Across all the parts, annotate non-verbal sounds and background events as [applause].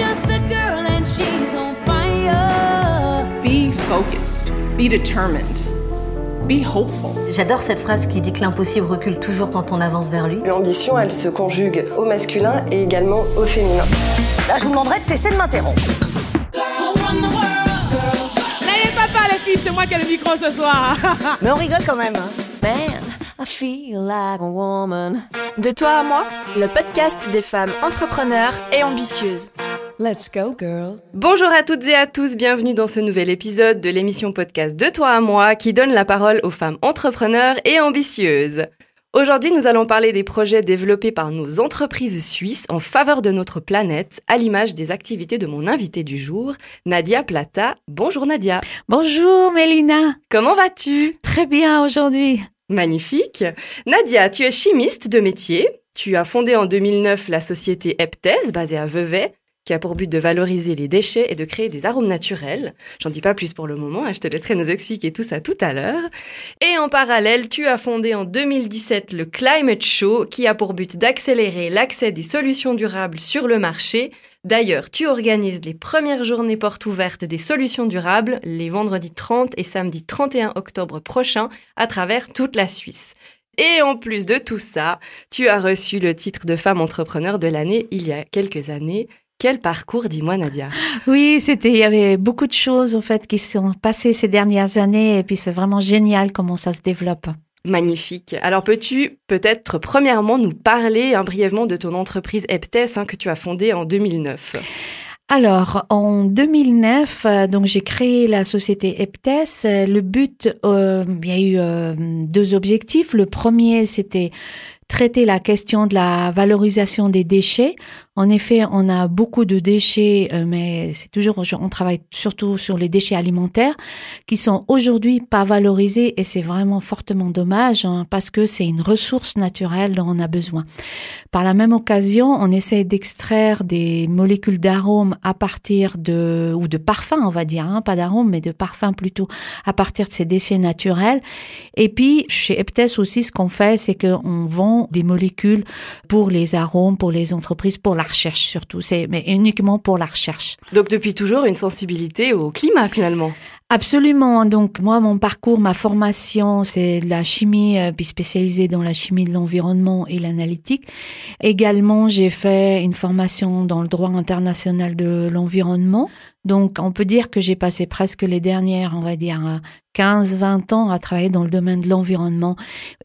just a girl and she's on fire. Be focused. Be determined. Be hopeful. J'adore cette phrase qui dit que l'impossible recule toujours quand on avance vers lui. L'ambition, elle se conjugue au masculin et également au féminin. Là, je vous demanderai de cesser de m'interrompre. N'ayez pas peur les filles, c'est moi qui ai le micro ce soir. [laughs] Mais on rigole quand même. hein. Man, I feel like a woman. De toi à moi, le podcast des femmes entrepreneurs et ambitieuses. Let's go, girl. Bonjour à toutes et à tous, bienvenue dans ce nouvel épisode de l'émission podcast De toi à moi qui donne la parole aux femmes entrepreneurs et ambitieuses. Aujourd'hui, nous allons parler des projets développés par nos entreprises suisses en faveur de notre planète, à l'image des activités de mon invité du jour, Nadia Plata. Bonjour Nadia. Bonjour Mélina, Comment vas-tu? Très bien aujourd'hui. Magnifique. Nadia, tu es chimiste de métier. Tu as fondé en 2009 la société Eptes, basée à Vevey, qui a pour but de valoriser les déchets et de créer des arômes naturels. J'en dis pas plus pour le moment, hein, je te laisserai nous expliquer tout ça tout à l'heure. Et en parallèle, tu as fondé en 2017 le Climate Show, qui a pour but d'accélérer l'accès des solutions durables sur le marché. D'ailleurs, tu organises les premières journées portes ouvertes des solutions durables les vendredis 30 et samedi 31 octobre prochains à travers toute la Suisse. Et en plus de tout ça, tu as reçu le titre de femme entrepreneur de l'année il y a quelques années. Quel parcours, dis-moi Nadia. Oui, c'était, il y avait beaucoup de choses en fait qui sont passées ces dernières années et puis c'est vraiment génial comment ça se développe. Magnifique. Alors peux-tu peut-être premièrement nous parler hein, brièvement de ton entreprise Eptes hein, que tu as fondée en 2009 Alors, en 2009, euh, donc j'ai créé la société Eptes. Le but, euh, il y a eu euh, deux objectifs. Le premier, c'était traiter la question de la valorisation des déchets. En effet, on a beaucoup de déchets, euh, mais c'est toujours, on travaille surtout sur les déchets alimentaires qui sont aujourd'hui pas valorisés et c'est vraiment fortement dommage hein, parce que c'est une ressource naturelle dont on a besoin. Par la même occasion, on essaie d'extraire des molécules d'arômes à partir de, ou de parfums, on va dire, hein, pas d'arômes, mais de parfums plutôt, à partir de ces déchets naturels. Et puis, chez Eptes aussi, ce qu'on fait, c'est qu'on vend des molécules pour les arômes, pour les entreprises, pour la recherche surtout. C'est, mais uniquement pour la recherche. Donc depuis toujours une sensibilité au climat finalement. Absolument. Donc moi, mon parcours, ma formation, c'est de la chimie, euh, puis spécialisée dans la chimie de l'environnement et l'analytique. Également, j'ai fait une formation dans le droit international de l'environnement. Donc on peut dire que j'ai passé presque les dernières, on va dire, 15-20 ans à travailler dans le domaine de l'environnement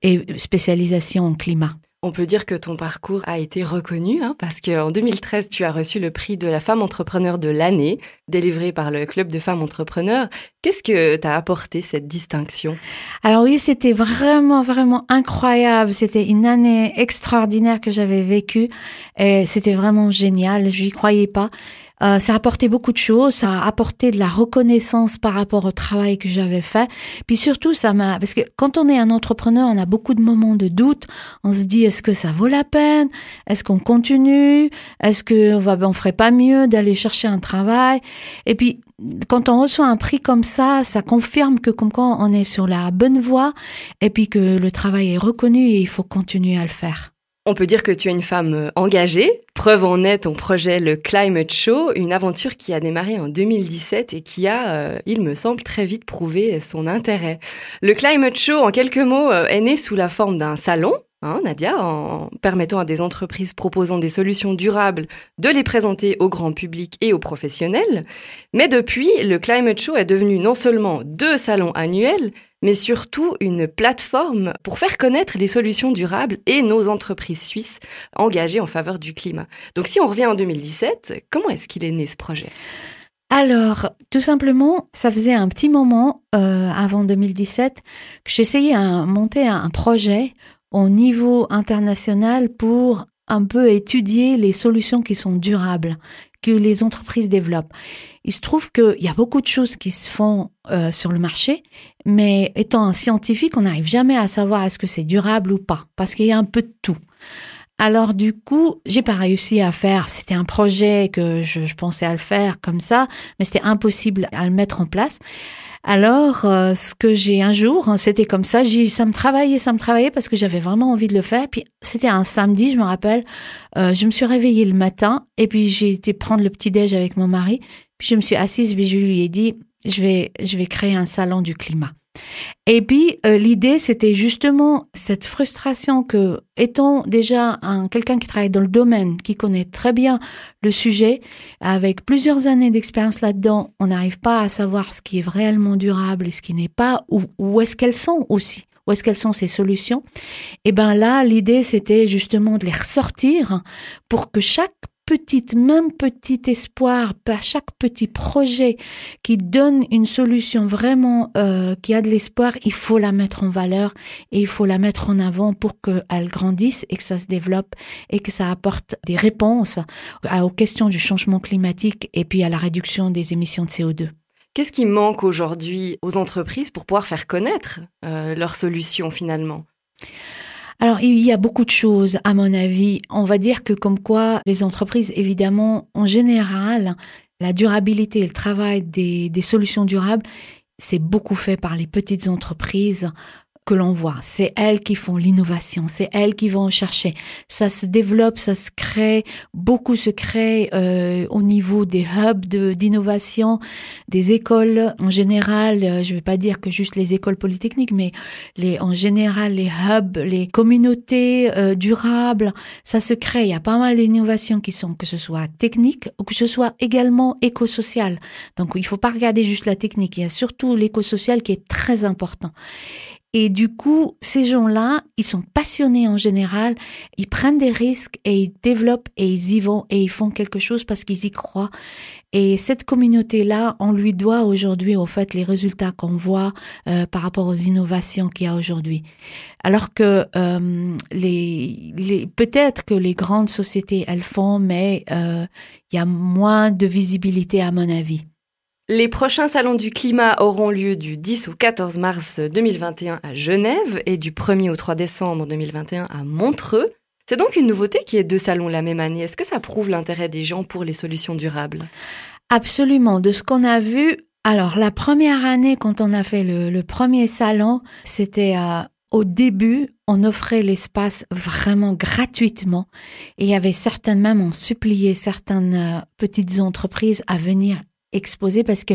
et spécialisation en climat. On peut dire que ton parcours a été reconnu hein, parce qu'en 2013, tu as reçu le prix de la femme entrepreneur de l'année, délivré par le Club de femmes entrepreneurs. Qu'est-ce que t'a apporté cette distinction? Alors oui, c'était vraiment, vraiment incroyable. C'était une année extraordinaire que j'avais vécue. C'était vraiment génial. Je n'y croyais pas. Euh, ça a apporté beaucoup de choses, ça a apporté de la reconnaissance par rapport au travail que j'avais fait. Puis surtout, ça m'a parce que quand on est un entrepreneur, on a beaucoup de moments de doute. On se dit est-ce que ça vaut la peine? Est-ce qu'on continue? Est-ce que va on ferait pas mieux d'aller chercher un travail? Et puis quand on reçoit un prix comme ça, ça confirme que comme quoi on est sur la bonne voie et puis que le travail est reconnu et il faut continuer à le faire. On peut dire que tu es une femme euh, engagée. Preuve en est ton projet Le Climate Show, une aventure qui a démarré en 2017 et qui a, euh, il me semble, très vite prouvé son intérêt. Le Climate Show, en quelques mots, euh, est né sous la forme d'un salon. Hein, Nadia, en permettant à des entreprises proposant des solutions durables de les présenter au grand public et aux professionnels. Mais depuis, le Climate Show est devenu non seulement deux salons annuels, mais surtout une plateforme pour faire connaître les solutions durables et nos entreprises suisses engagées en faveur du climat. Donc si on revient en 2017, comment est-ce qu'il est né ce projet? Alors, tout simplement, ça faisait un petit moment euh, avant 2017 que j'essayais à monter un projet au niveau international pour un peu étudier les solutions qui sont durables, que les entreprises développent. Il se trouve qu'il y a beaucoup de choses qui se font euh, sur le marché, mais étant un scientifique, on n'arrive jamais à savoir est-ce que c'est durable ou pas, parce qu'il y a un peu de tout. Alors du coup, j'ai pas réussi à faire. C'était un projet que je, je pensais à le faire comme ça, mais c'était impossible à le mettre en place. Alors, euh, ce que j'ai un jour, hein, c'était comme ça, j'ai, ça me travaillait, ça me travaillait parce que j'avais vraiment envie de le faire. Puis c'était un samedi, je me rappelle, euh, je me suis réveillée le matin et puis j'ai été prendre le petit déj avec mon mari. Puis je me suis assise et je lui ai dit, je vais, je vais créer un salon du climat. Et puis euh, l'idée, c'était justement cette frustration que, étant déjà un quelqu'un qui travaille dans le domaine, qui connaît très bien le sujet, avec plusieurs années d'expérience là-dedans, on n'arrive pas à savoir ce qui est réellement durable et ce qui n'est pas, ou où est-ce qu'elles sont aussi. Où est-ce qu'elles sont ces solutions Et ben là, l'idée, c'était justement de les ressortir pour que chaque petite, même petit espoir, à chaque petit projet qui donne une solution vraiment euh, qui a de l'espoir, il faut la mettre en valeur et il faut la mettre en avant pour qu'elle grandisse et que ça se développe et que ça apporte des réponses aux questions du changement climatique et puis à la réduction des émissions de CO2. Qu'est-ce qui manque aujourd'hui aux entreprises pour pouvoir faire connaître euh, leurs solutions finalement? Alors, il y a beaucoup de choses, à mon avis. On va dire que comme quoi les entreprises, évidemment, en général, la durabilité et le travail des, solutions durables, c'est beaucoup fait par les petites entreprises que l'on voit. C'est elles qui font l'innovation, c'est elles qui vont chercher. Ça se développe, ça se crée, beaucoup se crée euh, au niveau des hubs d'innovation, des écoles en général. Euh, je ne vais pas dire que juste les écoles polytechniques, mais les, en général les hubs, les communautés euh, durables, ça se crée. Il y a pas mal d'innovations qui sont que ce soit technique ou que ce soit également éco-social. Donc il faut pas regarder juste la technique, il y a surtout l'éco-social qui est très important. Et du coup, ces gens-là, ils sont passionnés en général, ils prennent des risques et ils développent et ils y vont et ils font quelque chose parce qu'ils y croient. Et cette communauté-là, on lui doit aujourd'hui, au fait, les résultats qu'on voit euh, par rapport aux innovations qu'il y a aujourd'hui. Alors que euh, les, les peut-être que les grandes sociétés, elles font, mais euh, il y a moins de visibilité à mon avis. Les prochains salons du climat auront lieu du 10 au 14 mars 2021 à Genève et du 1er au 3 décembre 2021 à Montreux. C'est donc une nouveauté qui est deux salons la même année. Est-ce que ça prouve l'intérêt des gens pour les solutions durables? Absolument. De ce qu'on a vu, alors la première année quand on a fait le, premier salon, c'était euh, au début, on offrait l'espace vraiment gratuitement et il y avait certaines même, on suppliait certaines euh, petites entreprises à venir exposé parce que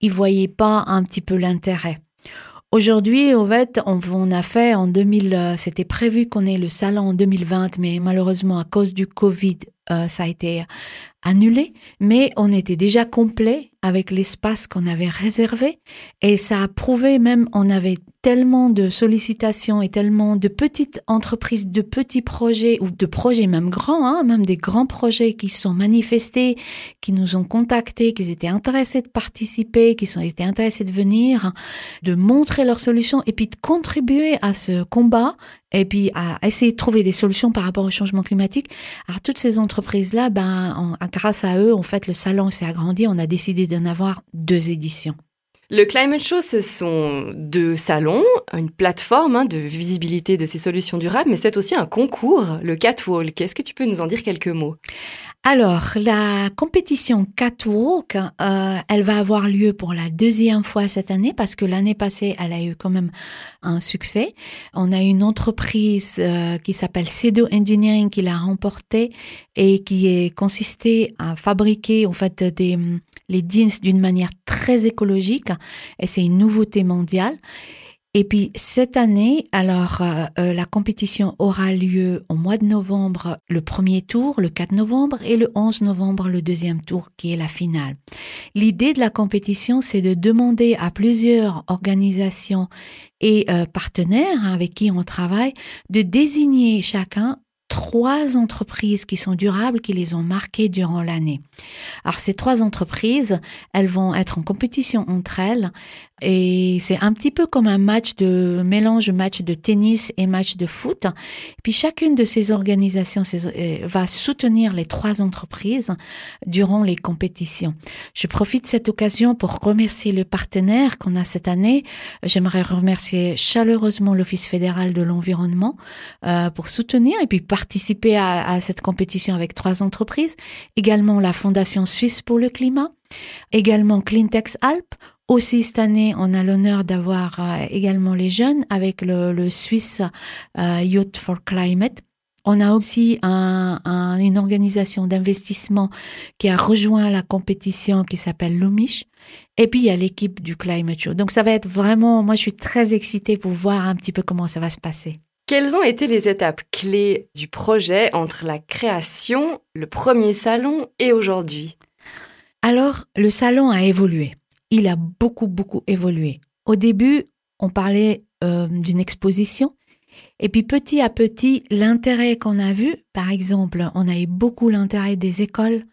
ils voyaient pas un petit peu l'intérêt. Aujourd'hui, en fait, on, a fait en 2000, euh, c'était prévu qu'on ait le salon en 2020, mais malheureusement à cause du Covid, euh, ça a été annulé. Mais on était déjà complet avec l'espace qu'on avait réservé et ça a prouvé même, on avait tellement de sollicitations et tellement de petites entreprises, de petits projets ou de projets même grands, hein, même des grands projets qui se sont manifestés, qui nous ont contactés, qui étaient intéressés de participer, qui sont été intéressés de venir, de montrer leurs solutions et puis de contribuer à ce combat et puis à essayer de trouver des solutions par rapport au changement climatique. Alors toutes ces entreprises-là, ben, grâce à eux, en fait, le salon s'est agrandi. On a décidé d'en avoir deux éditions. Le Climate Show, ce sont deux salons, une plateforme hein, de visibilité de ces solutions durables, mais c'est aussi un concours, le Catwalk. Est-ce que tu peux nous en dire quelques mots? Alors, la compétition Catwalk, euh, elle va avoir lieu pour la deuxième fois cette année parce que l'année passée, elle a eu quand même un succès. On a une entreprise euh, qui s'appelle Cedo Engineering qui l'a remporté et qui est consisté à fabriquer en fait des les jeans d'une manière très écologique et c'est une nouveauté mondiale. Et puis cette année, alors euh, euh, la compétition aura lieu au mois de novembre, le premier tour, le 4 novembre, et le 11 novembre, le deuxième tour, qui est la finale. L'idée de la compétition, c'est de demander à plusieurs organisations et euh, partenaires avec qui on travaille de désigner chacun trois entreprises qui sont durables, qui les ont marquées durant l'année. Alors ces trois entreprises, elles vont être en compétition entre elles Et c'est un petit peu comme un match de mélange match de tennis et match de foot. Puis chacune de ces organisations euh, va soutenir les trois entreprises durant les compétitions. Je profite de cette occasion pour remercier le partenaire qu'on a cette année. J'aimerais remercier chaleureusement l'Office fédéral de l'environnement euh, pour soutenir et puis participer à, cette compétition avec trois entreprises. Également la Fondation suisse pour le climat. Également Cleantex Alpes. Aussi cette année, on a l'honneur d'avoir euh, également les jeunes avec le, le Swiss euh, Youth for Climate. On a aussi un- un- une organisation d'investissement qui a rejoint la compétition qui s'appelle Lumish. Et puis, il y a l'équipe du Climate Show. Donc, ça va être vraiment, moi, je suis très excitée pour voir un petit peu comment ça va se passer. Quelles ont été les étapes clés du projet entre la création, le premier salon et aujourd'hui? Alors, le salon a évolué. Il a beaucoup, beaucoup évolué. Au début, on parlait euh, d'une exposition. Et puis petit à petit, l'intérêt qu'on a vu, par exemple, on a eu beaucoup l'intérêt des écoles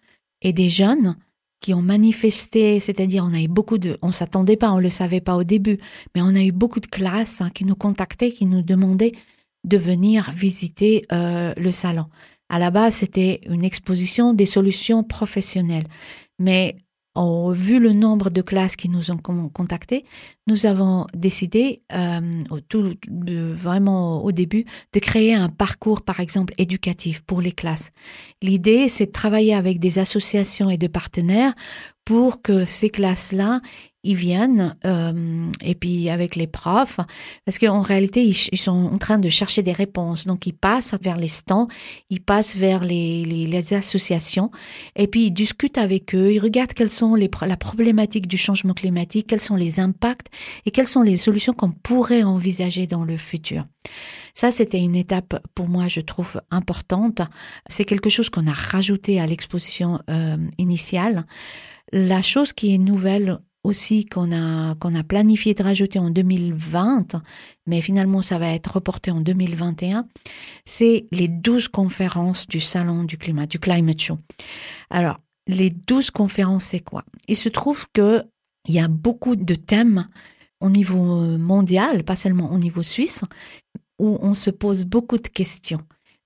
et des jeunes qui ont manifesté, c'est-à-dire on a eu beaucoup de, on s'attendait pas, on le savait pas au début, mais on a eu beaucoup de classes hein, qui nous contactaient, qui nous demandaient de venir visiter euh, le salon. À la base, c'était une exposition des solutions professionnelles. Mais vu le nombre de classes qui nous ont con- contactés, nous avons décidé, euh, tout, vraiment au début, de créer un parcours, par exemple, éducatif pour les classes. L'idée, c'est de travailler avec des associations et de partenaires pour que ces classes-là, ils viennent, euh, et puis avec les profs, parce qu'en réalité, ils, sont en train de chercher des réponses. Donc, ils passent vers les stands, ils passent vers les, associations, et puis ils discutent avec eux, ils regardent quelles sont les, la problématique du changement climatique, quels sont les impacts et quelles sont les solutions qu'on pourrait envisager dans le futur. Ça, c'était une étape pour moi, je trouve, importante. C'est quelque chose qu'on a rajouté à l'exposition euh, initiale. La chose qui est nouvelle aussi qu'on a qu'on a planifié de rajouter en 2020, mais finalement ça va être reporté en 2021, c'est les 12 conférences du salon du climat, du climate show. Alors, les 12 conférences, c'est quoi? Il se trouve que il y a beaucoup de thèmes au niveau mondial, pas seulement au niveau suisse, où on se pose beaucoup de questions.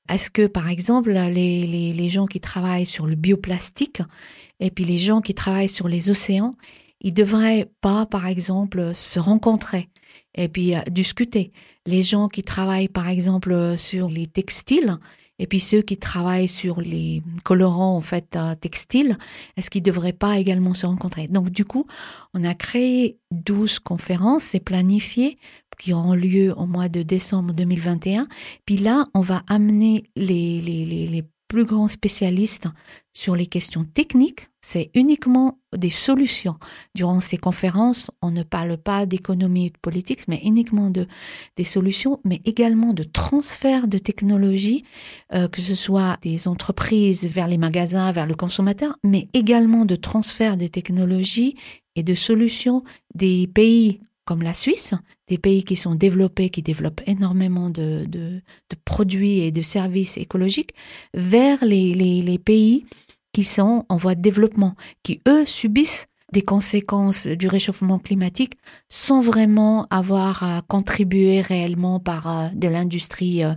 Est-ce que, par exemple, les, les, les gens qui travaillent sur le bioplastique et puis les gens qui travaillent sur les océans, ils devraient pas, par exemple, se rencontrer et puis euh, discuter. Les gens qui travaillent, par exemple, sur les textiles et puis ceux qui travaillent sur les colorants en fait euh, textiles, est-ce qu'ils devraient pas également se rencontrer? Donc du coup, on a créé 12 conférences, c'est planifié qui auront lieu au mois de décembre 2021. Puis là, on va amener les, les, les plus grands spécialistes sur les questions techniques. C'est uniquement des solutions. Durant ces conférences, on ne parle pas d'économie et de politique, mais uniquement de des solutions, mais également de transfert de technologie, euh, que ce soit des entreprises vers les magasins, vers le consommateur, mais également de transfert de technologies et de solutions des pays comme la Suisse, des pays qui sont développés, qui développent énormément de, produits et de services écologiques, vers les, pays qui sont en voie de développement, qui eux subissent des conséquences du réchauffement climatique sans vraiment avoir à contribuer réellement par euh, de l'industrie euh,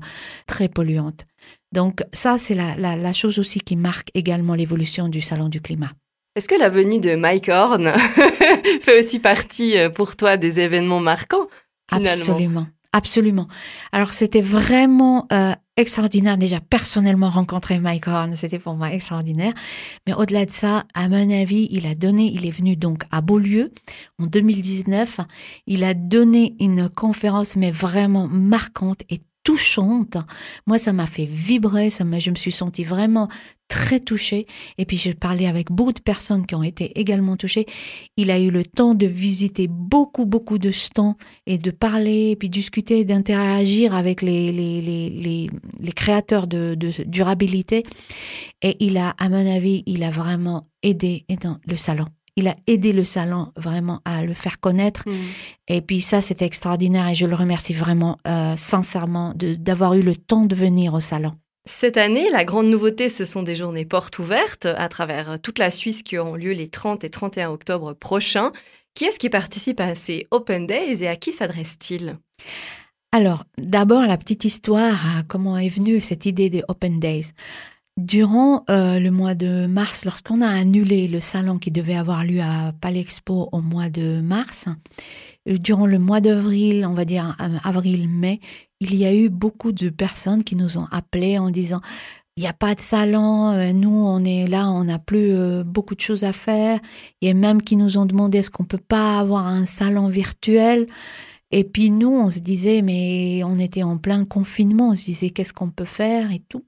très polluante. Donc ça, c'est la chose aussi qui marque également l'évolution du Salon du climat. Est-ce que la venue de Mike Horn [laughs] fait aussi partie euh, pour toi des événements marquants Absolument, absolument. Alors c'était vraiment euh, extraordinaire déjà personnellement rencontrer Mike Horn, c'était pour moi extraordinaire. Mais au-delà de ça, à mon avis, il a donné, il est venu donc à Beaulieu en 2019, il a donné une conférence mais vraiment marquante et touchante. Moi, ça m'a fait vibrer, ça m'a, je me suis sentie vraiment très touchée. Et puis, j'ai parlé avec beaucoup de personnes qui ont été également touchées. Il a eu le temps de visiter beaucoup, beaucoup de stands et de parler, et puis discuter, d'interagir avec les, les, les, les, les créateurs de, de durabilité. Et il a, à mon avis, il a vraiment aidé dans le salon. Il a aidé le salon vraiment à le faire connaître. Mm. Et puis ça, c'était extraordinaire et je le remercie vraiment euh, sincèrement d'avoir eu le temps de venir au salon. Cette année, la grande nouveauté, ce sont des journées portes ouvertes à travers toute la Suisse qui auront lieu les 30 et 31 octobre prochains. Qui est-ce qui participe à ces Open Days et à qui s'adresse-t-il? Alors, d'abord, la petite histoire, comment est venue cette idée des Open Days? Durant euh, le mois de mars, lorsqu'on a annulé le salon qui devait avoir lieu à Palexpo au mois de mars, euh, durant le mois d'avril, on va dire euh, avril-mai, il y a eu beaucoup de personnes qui nous ont appelés en disant il n'y a pas de salon, nous on est là, on n'a plus beaucoup de choses à faire. Il y a même qui nous ont demandé est-ce qu'on peut pas avoir un salon virtuel? Et puis nous, on se disait, mais on était en plein confinement, on se disait, qu'est-ce qu'on peut faire et tout.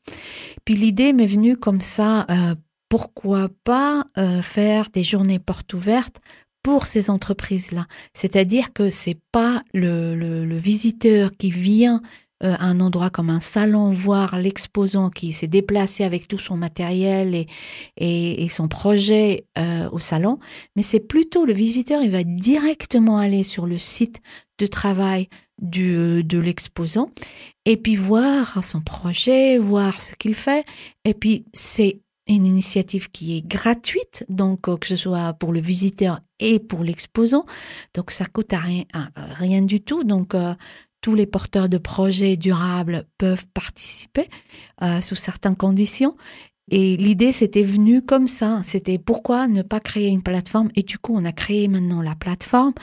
Puis l'idée m'est venue comme ça, euh, pourquoi pas euh, faire des journées portes ouvertes pour ces entreprises-là. C'est-à-dire que c'est pas le, le, visiteur qui vient euh, à un endroit comme un salon voir l'exposant qui s'est déplacé avec tout son matériel et, et, son projet au salon, mais c'est plutôt le visiteur, il va directement aller sur le site de travail du, de l'exposant et puis voir son projet, voir ce qu'il fait. Et puis c'est une initiative qui est gratuite, donc euh, que ce soit pour le visiteur et pour l'exposant. Donc ça coûte rien, rien du tout. Donc euh, tous les porteurs de projets durables peuvent participer euh, sous certaines conditions. Et l'idée, c'était venu comme ça. C'était pourquoi ne pas créer une plateforme? Et du coup, on a créé maintenant la plateforme.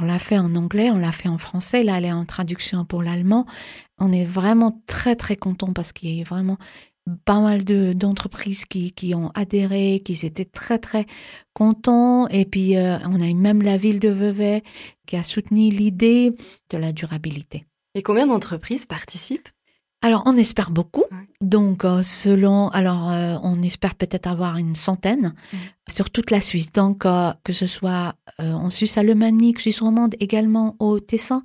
On l'a fait en anglais, on l'a fait en français, là elle est en traduction pour l'allemand. On est vraiment très très content parce qu'il y a vraiment pas mal d'entreprises qui, qui, ont adhéré, qui étaient très très contents. Et puis euh, on a eu même la ville de Vevey qui a soutenu l'idée de la durabilité. Et combien d'entreprises participent? Alors, on espère beaucoup. Donc, euh, selon, alors, euh, on espère peut-être avoir une centaine mm. sur toute la Suisse. Donc, euh, que ce soit en Suisse alémanique, Suisse romande, également au Tessin.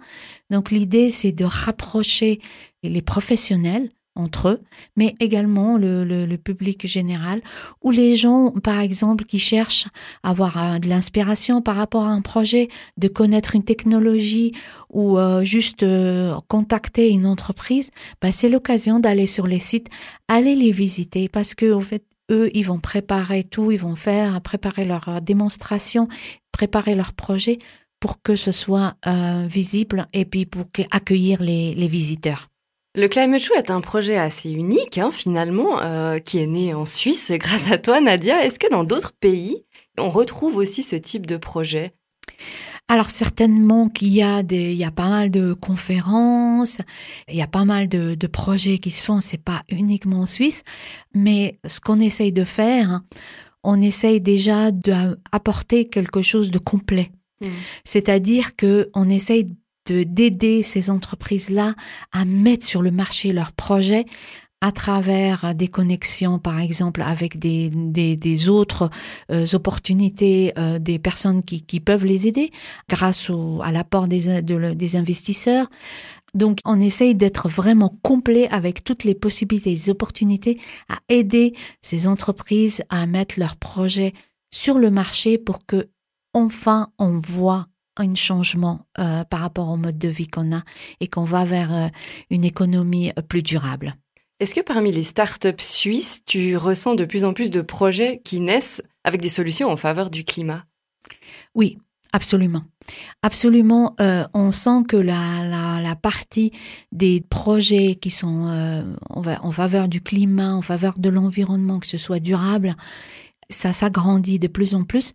Donc, l'idée, c'est de rapprocher les professionnels entre eux, mais également le, le, public général, ou les gens, par exemple, qui cherchent à avoir euh, de l'inspiration par rapport à un projet, de connaître une technologie ou euh, juste euh, contacter une entreprise, bah, c'est l'occasion d'aller sur les sites, aller les visiter, parce que fait, eux, ils vont préparer tout, ils vont faire, préparer leur démonstration, préparer leur projet pour que ce soit visible et puis pour accueillir les, les visiteurs. Le Climate Show est un projet assez unique, hein, finalement, euh, qui est né en Suisse [laughs] grâce à toi, Nadia. Est-ce que dans d'autres pays, on retrouve aussi ce type de projet? Alors certainement qu'il y a des, il y a pas mal de conférences, il y a pas mal de, de projets qui se font. C'est pas uniquement en Suisse, mais ce qu'on essaye de faire, on essaye déjà d'apporter quelque chose de complet. Mmh. C'est-à-dire que on essaye de d'aider ces entreprises-là à mettre sur le marché leurs projets à travers des connexions, par exemple, avec des, des, des autres euh, opportunités, euh, des personnes qui, qui peuvent les aider grâce au, à l'apport des, des investisseurs. Donc, on essaye d'être vraiment complet avec toutes les possibilités, les opportunités à aider ces entreprises à mettre leurs projets sur le marché pour que, enfin, on voit un changement euh, par rapport au mode de vie qu'on a et qu'on va vers euh, une économie euh, plus durable. Est-ce que parmi les startups suisses, tu ressens de plus en plus de projets qui naissent avec des solutions en faveur du climat? Oui, absolument. Absolument, on sent que la, la, partie des projets qui sont en faveur du climat, en faveur de l'environnement, que ce soit durable, ça s'agrandit de plus en plus.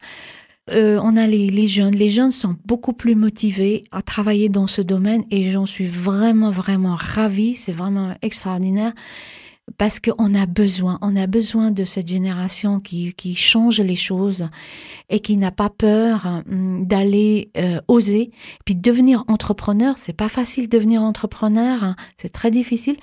Euh, on a les, jeunes. Les jeunes sont beaucoup plus motivés à travailler dans ce domaine et j'en suis vraiment, vraiment ravie. C'est vraiment extraordinaire parce qu'on a besoin, on a besoin de cette génération qui, qui change les choses et qui n'a pas peur hum, d'aller euh, oser. Puis devenir entrepreneur, c'est pas facile de devenir entrepreneur, hein. c'est très difficile.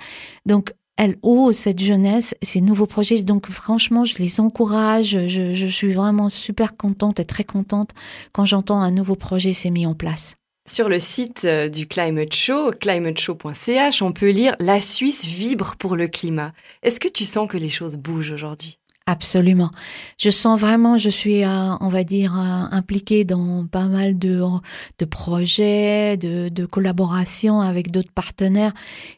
Donc elle ose cette jeunesse, ces nouveaux projets. Donc franchement, je les encourage. Je, je suis vraiment super contente et très contente quand j'entends un nouveau projet s'est mis en place. Sur le site euh, du Climate Show, climateshow.ch, on peut lire La Suisse vibre pour le climat. Est-ce que tu sens que les choses bougent aujourd'hui? Absolument. Je sens vraiment, je suis, euh, on va dire, euh, impliquée dans pas mal de, de projets, de, de collaborations avec d'autres partenaires.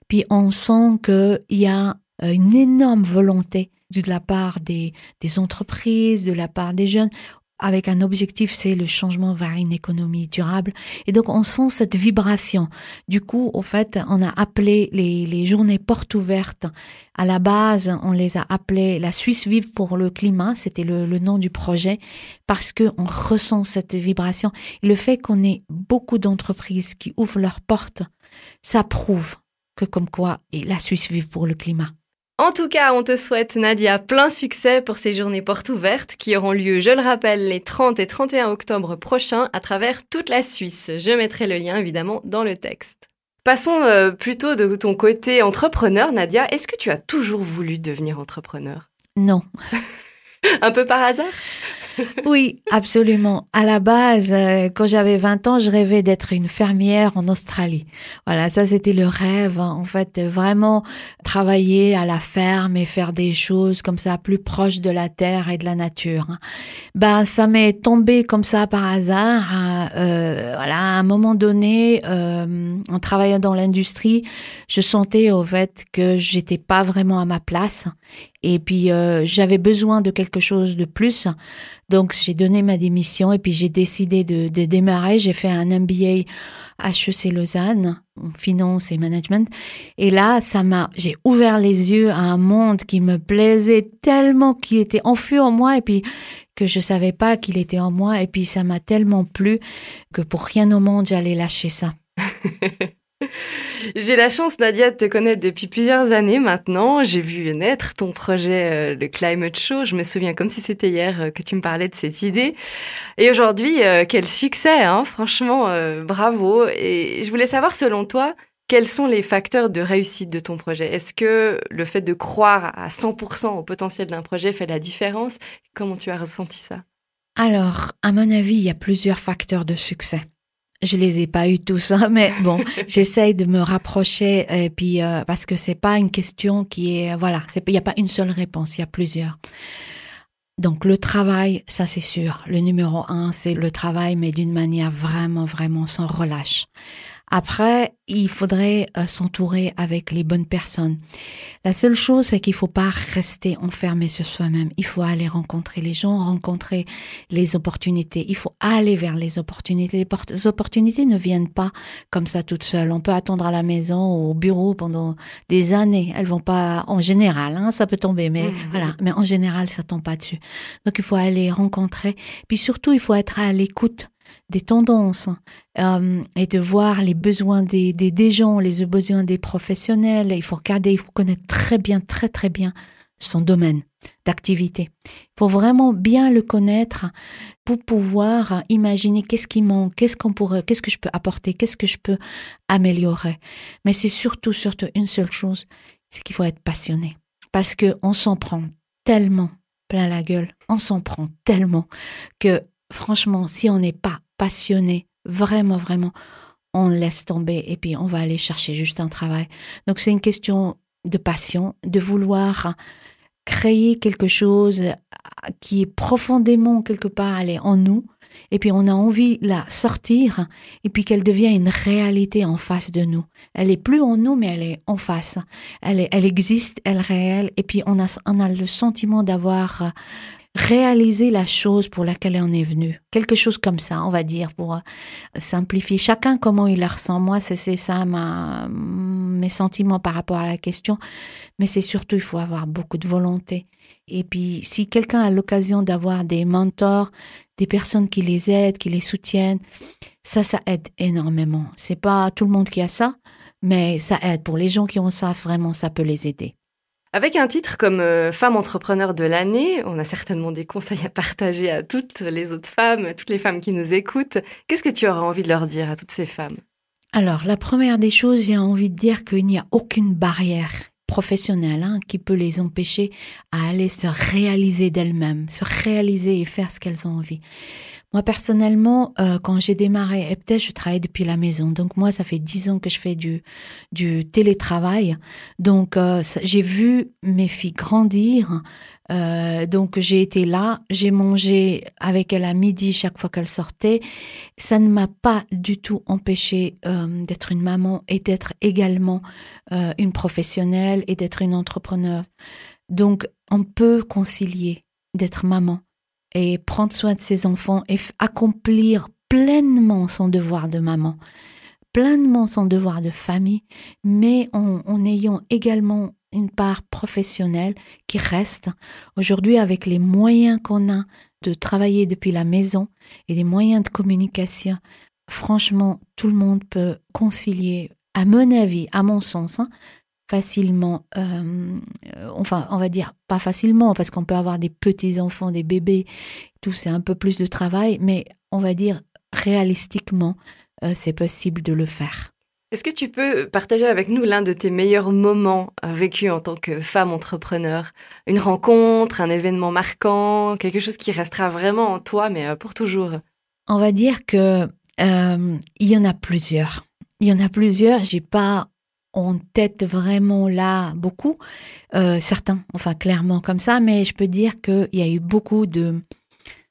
Puis on sent qu'il y a euh, une énorme volonté de la part des, des entreprises, de la part des jeunes avec un objectif, c'est le changement vers une économie durable. Et donc, on sent cette vibration. Du coup, au fait, on a appelé les, les journées portes ouvertes. À la base, on les a appelées la Suisse vive pour le climat. C'était le, le, nom du projet parce que on ressent cette vibration. Et le fait qu'on ait beaucoup d'entreprises qui ouvrent leurs portes, ça prouve que comme quoi, et la Suisse vive pour le climat. En tout cas, on te souhaite, Nadia, plein succès pour ces journées portes ouvertes qui auront lieu, je le rappelle, les 30 et 31 octobre prochains à travers toute la Suisse. Je mettrai le lien évidemment dans le texte. Passons euh, plutôt de ton côté entrepreneur, Nadia. Est-ce que tu as toujours voulu devenir entrepreneur? Non. [laughs] Un peu par hasard? [laughs] oui, absolument. À la base, euh, quand j'avais 20 ans, je rêvais d'être une fermière en Australie. Voilà, ça c'était le rêve. Hein. En fait, vraiment travailler à la ferme et faire des choses comme ça plus proches de la terre et de la nature. Hein. Ben, ça m'est tombé comme ça par hasard. Hein. Euh, voilà, à un moment donné, euh, en travaillant dans l'industrie, je sentais au fait que j'étais pas vraiment à ma place et puis euh, j'avais besoin de quelque chose de plus. Donc j'ai donné ma démission et puis j'ai décidé de, démarrer. J'ai fait un MBA HEC Lausanne en finance et management. Et là, ça m'a, j'ai ouvert les yeux à un monde qui me plaisait tellement, qui était enfui en moi et puis que je savais pas qu'il était en moi. Et puis ça m'a tellement plu que pour rien au monde, j'allais lâcher ça. [laughs] [laughs] J'ai la chance, Nadia, de te connaître depuis plusieurs années maintenant. J'ai vu naître ton projet, euh, le Climate Show. Je me souviens comme si c'était hier euh, que tu me parlais de cette idée. Et aujourd'hui, euh, quel succès, hein franchement, bravo. Et je voulais savoir, selon toi, quels sont les facteurs de réussite de ton projet? Est-ce que le fait de croire à 100% au potentiel d'un projet fait la différence? Comment tu as ressenti ça? Alors, à mon avis, il y a plusieurs facteurs de succès. Je les ai pas eu tous, hein, mais bon, [laughs] j'essaye de me rapprocher et puis euh, parce que c'est pas une question qui est voilà, c'est il y a pas une seule réponse, il y a plusieurs. Donc le travail, ça c'est sûr. Le numéro un, c'est le travail, mais d'une manière vraiment, vraiment sans relâche. Après, il faudrait euh, s'entourer avec les bonnes personnes. La seule chose, c'est qu'il faut pas rester enfermé sur soi-même. Il faut aller rencontrer les gens, rencontrer les opportunités. Il faut aller vers les opportunités. Les opportunités ne viennent pas comme ça toutes seules. On peut attendre à la maison ou au bureau pendant des années. Elles vont pas, en général, hein, ça peut tomber, mais mmh. voilà. Mais en général, ça tombe pas dessus. Donc, il faut aller rencontrer. Puis surtout, il faut être à l'écoute des tendances euh, et de voir les besoins des, des, gens, les besoins des professionnels. Il faut regarder, il faut connaître très bien, très très bien son domaine d'activité. Il faut vraiment bien le connaître pour pouvoir imaginer qu'est-ce qui manque, qu'est-ce qu'on pourrait, qu'est-ce que je peux apporter, qu'est-ce que je peux améliorer. Mais c'est surtout, surtout une seule chose, c'est qu'il faut être passionné. Parce que on s'en prend tellement plein la gueule, on s'en prend tellement que franchement, si on n'est pas passionné, vraiment, vraiment, on laisse tomber et puis on va aller chercher juste un travail. Donc c'est une question de passion, de vouloir créer quelque chose qui est profondément quelque part allé en nous et puis on a envie de la sortir et puis qu'elle devienne une réalité en face de nous. Elle est plus en nous mais elle est en face. Elle, est, elle existe, elle est réelle et puis on a, on a le sentiment d'avoir réaliser la chose pour laquelle on est venu. Quelque chose comme ça, on va dire, pour euh, simplifier. Chacun comment il la ressent. Moi, c'est ça mes sentiments par rapport à la question. Mais c'est surtout, il faut avoir beaucoup de volonté. Et puis, si quelqu'un a l'occasion d'avoir des mentors, des personnes qui les aident, qui les soutiennent, ça, ça aide énormément. C'est pas tout le monde qui a ça, mais ça aide. Pour les gens qui ont ça, vraiment, ça peut les aider. Avec un titre comme euh, Femme entrepreneur de l'année, on a certainement des conseils à partager à toutes les autres femmes, toutes les femmes qui nous écoutent. Qu'est-ce que tu auras envie de leur dire à toutes ces femmes? Alors, la première des choses, j'ai envie de dire qu'il n'y a aucune barrière professionnelle hein, qui peut les empêcher à aller se réaliser d'elles-mêmes, se réaliser et faire ce qu'elles ont envie. Moi, personnellement, euh, quand j'ai démarré EPTES, je travaillais depuis la maison. Donc, moi, ça fait dix ans que je fais du, du télétravail. Donc, euh, j'ai vu mes filles grandir. Euh, donc, j'ai été là. J'ai mangé avec elle à midi chaque fois qu'elle sortait. Ça ne m'a pas du tout empêché euh, d'être une maman et d'être également euh, une professionnelle et d'être une entrepreneur. Donc, on peut concilier d'être maman et prendre soin de ses enfants et accomplir pleinement son devoir de maman, pleinement son devoir de famille, mais en, en ayant également une part professionnelle qui reste. Aujourd'hui, avec les moyens qu'on a de travailler depuis la maison et les moyens de communication, franchement, tout le monde peut concilier, à mon avis, à mon sens, hein, facilement, euh, euh, enfin, on va dire pas facilement, parce qu'on peut avoir des petits-enfants, des bébés, tout, c'est un peu plus de travail, mais on va dire réalistiquement, euh, c'est possible de le faire. Est-ce que tu peux partager avec nous l'un de tes meilleurs moments vécus en tant que femme entrepreneur? Une rencontre, un événement marquant, quelque chose qui restera vraiment en toi, mais pour toujours? On va dire que euh, il y en a plusieurs. Il y en a plusieurs. J'ai pas en tête vraiment là beaucoup. Euh, certains, enfin clairement comme ça, mais je peux dire qu'il y a eu beaucoup de,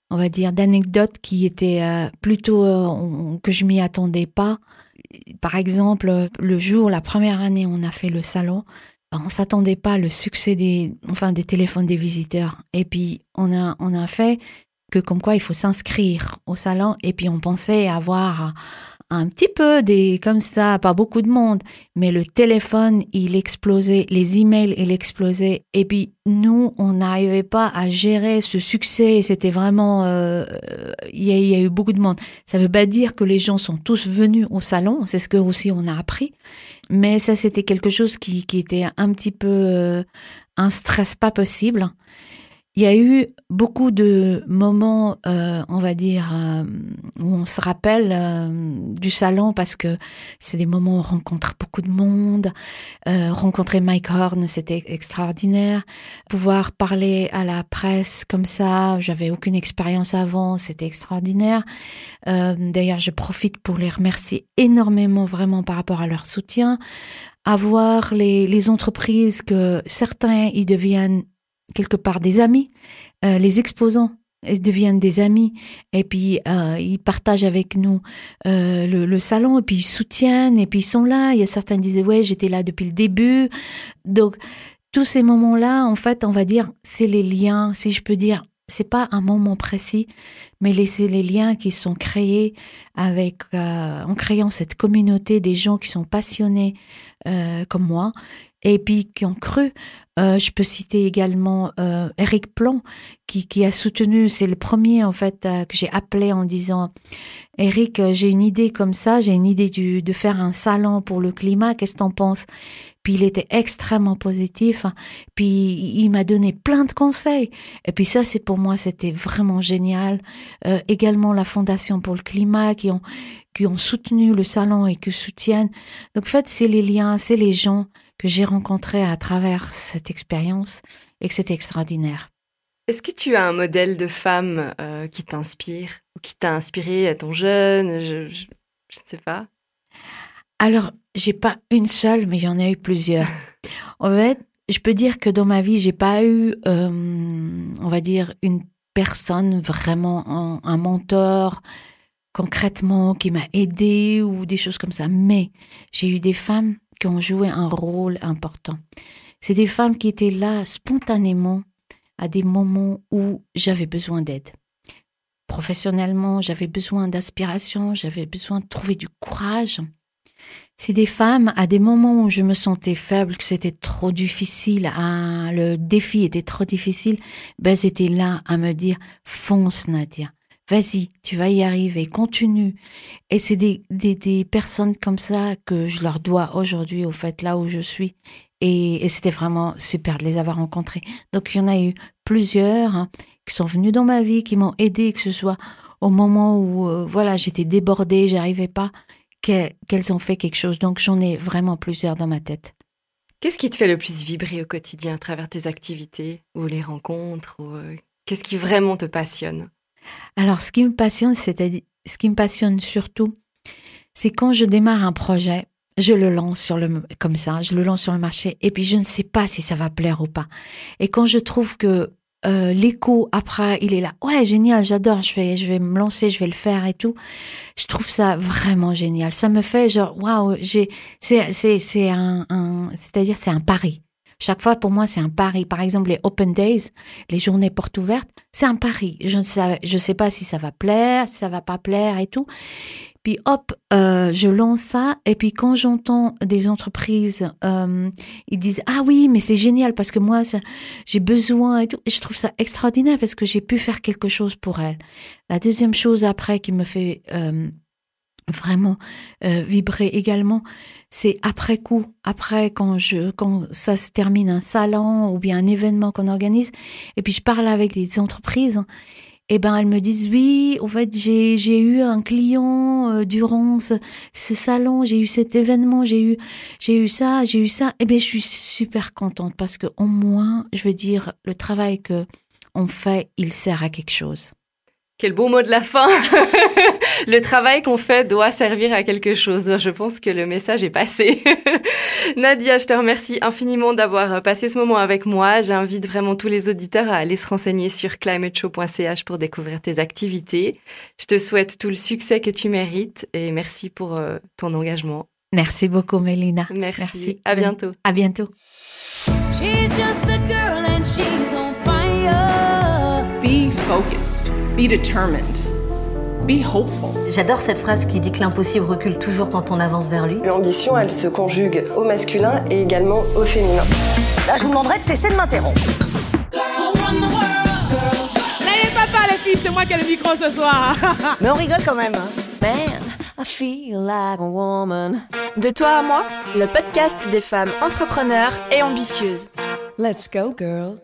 on va dire, d'anecdotes qui étaient euh, plutôt euh, on- que je m'y attendais pas. Par exemple, le jour, la première année, on a fait le salon. ben, On s'attendait pas le succès des, enfin, des téléphones des visiteurs. Et puis on a, on a fait que comme quoi il faut s'inscrire au salon. Et puis on pensait avoir un petit peu des comme ça, pas beaucoup de monde, mais le téléphone il explosait, les emails il explosait, et puis nous on n'arrivait pas à gérer ce succès. C'était vraiment, euh, il y, a- eu beaucoup de monde. Ça veut pas dire que les gens sont tous venus au salon, c'est ce que aussi on a appris, mais ça c'était quelque chose qui, qui était un petit peu euh, un stress pas possible. Il y a eu beaucoup de moments, euh, on va dire, euh, où on se rappelle euh, du salon parce que c'est des moments où on rencontre beaucoup de monde. Rencontrer Mike Horn, c'était extraordinaire. Pouvoir parler à la presse comme ça, j'avais aucune expérience avant, c'était extraordinaire. D'ailleurs, je profite pour les remercier énormément vraiment par rapport à leur soutien. Avoir les, entreprises que certains ils deviennent quelque part des amis, euh, les exposants ils deviennent des amis et puis euh, ils partagent avec nous euh, le, le salon et puis ils soutiennent et puis ils sont là. Il y a certains qui disaient ouais j'étais là depuis le début. Donc tous ces moments-là, en fait, on va dire c'est les liens, si je peux dire. C'est pas un moment précis, mais c'est les liens qui sont créés avec euh, en créant cette communauté des gens qui sont passionnés euh, comme moi et puis qui ont cru. Euh, je peux citer également euh, Eric Plon qui, a soutenu, c'est le premier en fait euh, que j'ai appelé en disant Eric, j'ai une idée comme ça, j'ai une idée de faire un salon pour le climat, qu'est-ce que t'en penses? Puis il était extrêmement positif, hein. puis il m'a donné plein de conseils. Et puis ça, c'est pour moi, c'était vraiment génial. Également la Fondation pour le climat qui ont qui ont soutenu le salon et qui soutiennent. Donc en fait, c'est les liens, c'est les gens que j'ai rencontrés à travers cette expérience et que c'était extraordinaire. Est-ce que tu as un modèle de femme euh, qui t'inspire ou qui t'a inspiré à ton jeune? Je, je, je ne sais pas. Alors, j'ai pas une seule, mais il y en a eu plusieurs. [laughs] En fait, je peux dire que dans ma vie, j'ai pas eu, euh, on va dire, une personne vraiment, un, un mentor concrètement qui m'a aidé ou des choses comme ça. Mais j'ai eu des femmes qui ont joué un rôle important. C'est des femmes qui étaient là spontanément à des moments où j'avais besoin d'aide. Professionnellement, j'avais besoin d'aspiration, j'avais besoin de trouver du courage. C'est des femmes à des moments où je me sentais faible, que c'était trop difficile, à, le défi était trop difficile, ben elles étaient là à me dire fonce Nadia, vas-y, tu vas y arriver, continue. Et c'est des, des, personnes comme ça que je leur dois aujourd'hui au fait là où je suis. Et, c'était vraiment super de les avoir rencontrés. Donc il y en a eu plusieurs hein, qui sont venus dans ma vie, qui m'ont aidé, que ce soit au moment où euh, voilà j'étais débordée, j'arrivais pas, qu'elles qu'elles ont fait quelque chose. Donc j'en ai vraiment plusieurs dans ma tête. Qu'est-ce qui te fait le plus vibrer au quotidien à travers tes activités ou les rencontres ou euh, Qu'est-ce qui vraiment te passionne? Alors, ce qui me passionne, c'est ce qui me passionne surtout, c'est quand je démarre un projet, je le lance sur le comme ça, je le lance sur le marché et puis je ne sais pas si ça va plaire ou pas. Et quand je trouve que euh, l'écho après il est là, ouais génial, j'adore, je vais je vais me lancer, je vais le faire et tout. Je trouve ça vraiment génial. Ça me fait genre waouh, c'est c'est c'est un, un c'est-à-dire c'est un pari. Chaque fois, pour moi, c'est un pari. Par exemple, les Open Days, les journées portes ouvertes, c'est un pari. Je ne sais, je sais pas si ça va plaire, si ça va pas plaire et tout. Puis hop, euh, je lance ça. Et puis quand j'entends des entreprises, euh, ils disent ah oui, mais c'est génial parce que moi j'ai besoin et tout. Et je trouve ça extraordinaire parce que j'ai pu faire quelque chose pour elles. La deuxième chose après qui me fait euh, vraiment euh, vibrer également, c'est après coup, après quand je quand ça se termine un salon ou bien un événement qu'on organise, et puis je parle avec des entreprises, et ben elles me disent oui, en fait j'ai j'ai eu un client euh, durant ce, ce salon, j'ai eu cet événement, j'ai eu j'ai eu ça, j'ai eu ça, et ben je suis super contente parce que au moins je veux dire le travail que on fait, il sert à quelque chose. Quel beau mot de la fin. [laughs] le travail qu'on fait doit servir à quelque chose. Je pense que le message est passé. [laughs] Nadia, je te remercie infiniment d'avoir passé ce moment avec moi. J'invite vraiment tous les auditeurs à aller se renseigner sur climateshow.ch pour découvrir tes activités. Je te souhaite tout le succès que tu mérites et merci pour euh, ton engagement. Merci beaucoup, Mélina. Merci. merci. À bientôt. À bientôt. She's just a girl and she's on fire. Focused. Be determined. Be hopeful. J'adore cette phrase qui dit que l'impossible recule toujours quand on avance vers lui. L'ambition, elle se conjugue au masculin et également au féminin. Là, je vous demanderai de cesser de m'interrompre. N'ayez pas peur, les filles, c'est moi qui ai le micro ce soir. [laughs] Mais on rigole quand même. Hein. Man, I feel like a woman. De toi à moi, le podcast des femmes entrepreneurs et ambitieuses. Let's go, girl.